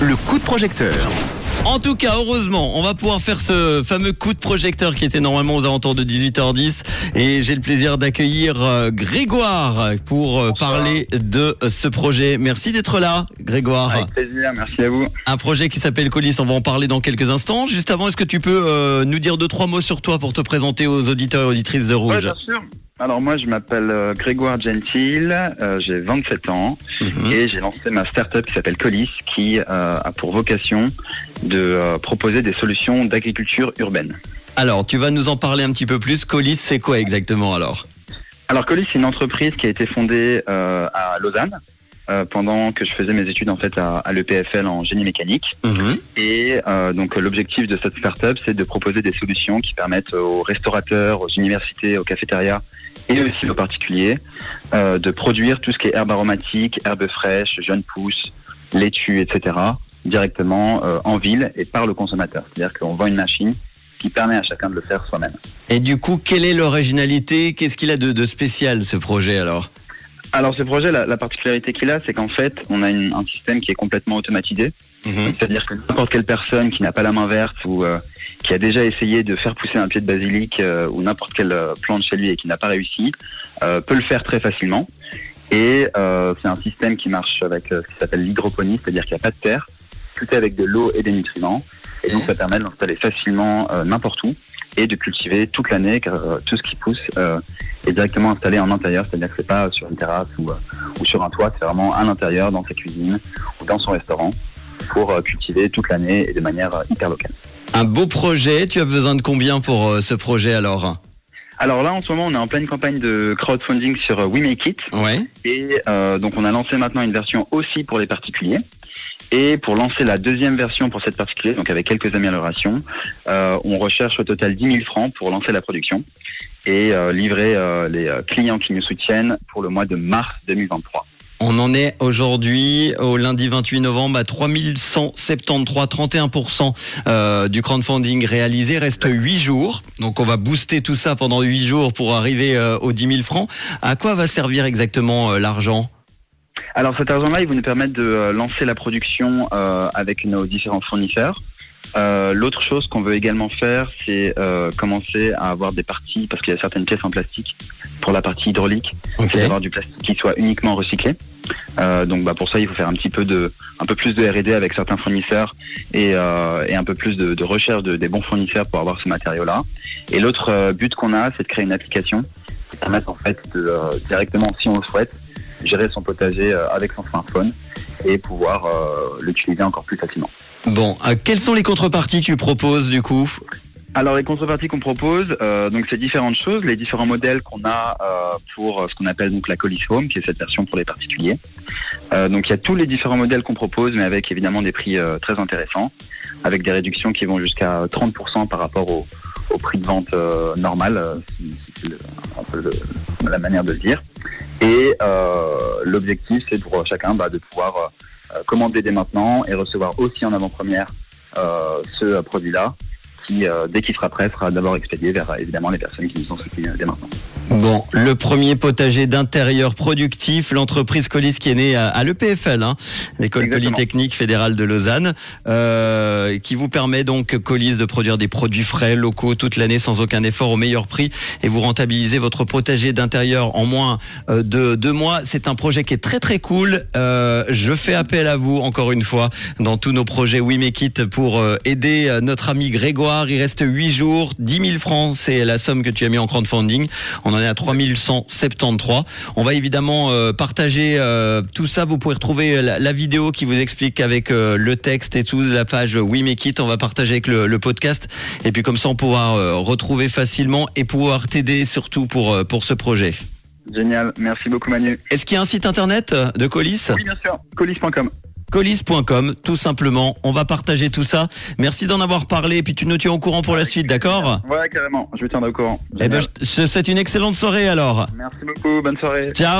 Le coup de projecteur. En tout cas, heureusement, on va pouvoir faire ce fameux coup de projecteur qui était normalement aux alentours de 18h10. Et j'ai le plaisir d'accueillir euh, Grégoire pour euh, parler de ce projet. Merci d'être là, Grégoire. Avec plaisir, merci à vous. Un projet qui s'appelle Colis, on va en parler dans quelques instants. Juste avant, est-ce que tu peux euh, nous dire deux, trois mots sur toi pour te présenter aux auditeurs et auditrices de Ouais, Rouge? bien sûr. Alors moi, je m'appelle euh, Grégoire Gentil, euh, j'ai 27 ans Mhm. et j'ai lancé ma start-up qui s'appelle Colis, qui euh, a pour vocation de euh, proposer des solutions d'agriculture urbaine. Alors, tu vas nous en parler un petit peu plus. Colis, c'est quoi exactement alors? Alors Colis, c'est une entreprise qui a été fondée à Lausanne euh, pendant que je faisais mes études en fait à, à l'EPFL en génie mécanique. Mhm. Et euh, donc l'objectif de cette start-up, c'est de proposer des solutions qui permettent aux restaurateurs, aux universités, aux cafétérias et aussi aux particuliers euh, de produire tout ce qui est herbe aromatique, herbes fraîches, jeunes pousses, laitue, etc. directement en ville et par le consommateur. C'est-à-dire qu'on vend une machine qui permet à chacun de le faire soi-même. Et du coup, quelle est l'originalité? Qu'est-ce qu'il a de, de spécial ce projet alors? Alors ce projet, la, la particularité qu'il a, c'est qu'en fait, on a une- un système qui est complètement automatisé. Mhm. C'est-à-dire que n'importe quelle personne qui n'a pas la main verte ou euh, qui a déjà essayé de faire pousser un pied de basilic euh, ou n'importe quelle euh, plante chez lui et qui n'a pas réussi euh, peut le faire très facilement. Et c'est un système qui marche avec ce qui s'appelle l'hydroponie, c'est-à-dire qu'il n'y a pas de terre, tout est avec de l'eau et des nutriments. Et donc ça permet de l'installer facilement euh, n'importe où et de cultiver toute l'année car euh, tout ce qui pousse euh, est directement installé en intérieur, c'est-à-dire que c'est pas sur une terrasse ou, ou sur un toit, c'est vraiment à l'intérieur, dans sa cuisine ou dans son restaurant pour cultiver toute l'année et de manière hyper locale. Un beau projet. Tu as besoin de combien pour ce projet alors? Alors là, en ce moment, on est en pleine campagne de crowdfunding sur We Make It. Ouais. Et euh, donc, on a lancé maintenant une version aussi pour les particuliers. Et pour lancer la deuxième version pour cette particulier, donc avec quelques améliorations, euh, on recherche au total 10 000 francs pour lancer la production et euh, livrer euh, les euh, clients qui nous soutiennent pour le mois de mars 2023. On en est aujourd'hui au lundi 28 novembre à 3173, 31% euh, du crowdfunding réalisé. Reste 8 jours. Donc on va booster tout ça pendant 8 jours pour arriver euh, aux 10 000 francs. À quoi va servir exactement euh, l'argent? Alors cet argent-là, il va nous permettre de euh, lancer la production euh, avec nos différents fournisseurs. Euh, L'autre chose qu'on veut également faire, c'est euh, commencer à avoir des parties, parce qu'il y a certaines pièces en plastique pour la partie hydraulique, Ok. c'est d'avoir du plastique qui soit uniquement recyclé. Euh, donc bah, pour ça, il faut faire un petit peu de, un peu plus de R&D avec certains fournisseurs et, euh, et un peu plus de, de recherche de, des bons fournisseurs pour avoir ce matériau-là. Et l'autre but qu'on a, c'est de créer une application qui permette en fait de euh, directement, si on le souhaite, gérer son potager euh, avec son smartphone et pouvoir euh, l'utiliser encore plus facilement. Bon, euh, quelles sont les contreparties que tu proposes du coup? Alors les contreparties qu'on propose, euh, donc c'est différentes choses, les différents modèles qu'on a euh, pour ce qu'on appelle donc la Colis Home, qui est cette version pour les particuliers. Euh, donc il y a tous les différents modèles qu'on propose, mais avec évidemment des prix très intéressants, avec des réductions qui vont jusqu'à 30% par rapport au, au prix de vente normal, c'est un peu le- la manière de le dire. Et euh, l'objectif, c'est pour chacun bah, de pouvoir euh, commander dès maintenant et recevoir aussi en avant-première euh, ce produit-là qui, dès qu'il sera prêt, sera d'abord expédié vers évidemment les personnes qui nous ont soutenus dès maintenant. Bon, le premier potager d'intérieur productif, l'entreprise Colis qui est née à, à l'EPFL, hein, l'école polytechnique fédérale de Lausanne, euh, qui vous permet donc Colis de produire des produits frais, locaux toute l'année sans aucun effort au meilleur prix et vous rentabilisez votre potager d'intérieur en moins euh, de deux mois. C'est un projet qui est très très cool. Euh, je fais appel à vous encore une fois dans tous nos projets We Make It pour euh, aider euh, notre ami Grégoire. Il reste 8 jours, 10 000 francs, c'est la somme que tu as mis en crowdfunding. On en est à 3173. On va évidemment euh, partager euh, tout ça. Vous pouvez retrouver la, la vidéo qui vous explique avec euh, le texte et tout, la page We Make It. On va partager avec le, le podcast. Et puis comme ça, on pourra euh, retrouver facilement et pouvoir t'aider surtout pour, euh, pour ce projet. Génial, merci beaucoup Manu. Est-ce qu'il y a un site internet euh, de Colis? Oui, bien sûr, colis.com. colis.com, tout simplement. On va partager tout ça. Merci d'en avoir parlé et puis tu nous tiens au courant pour la suite, d'accord? Ouais, carrément, je vous tiendrai au courant. Eh ben, je je te souhaite une excellente soirée alors. Merci beaucoup, bonne soirée. Ciao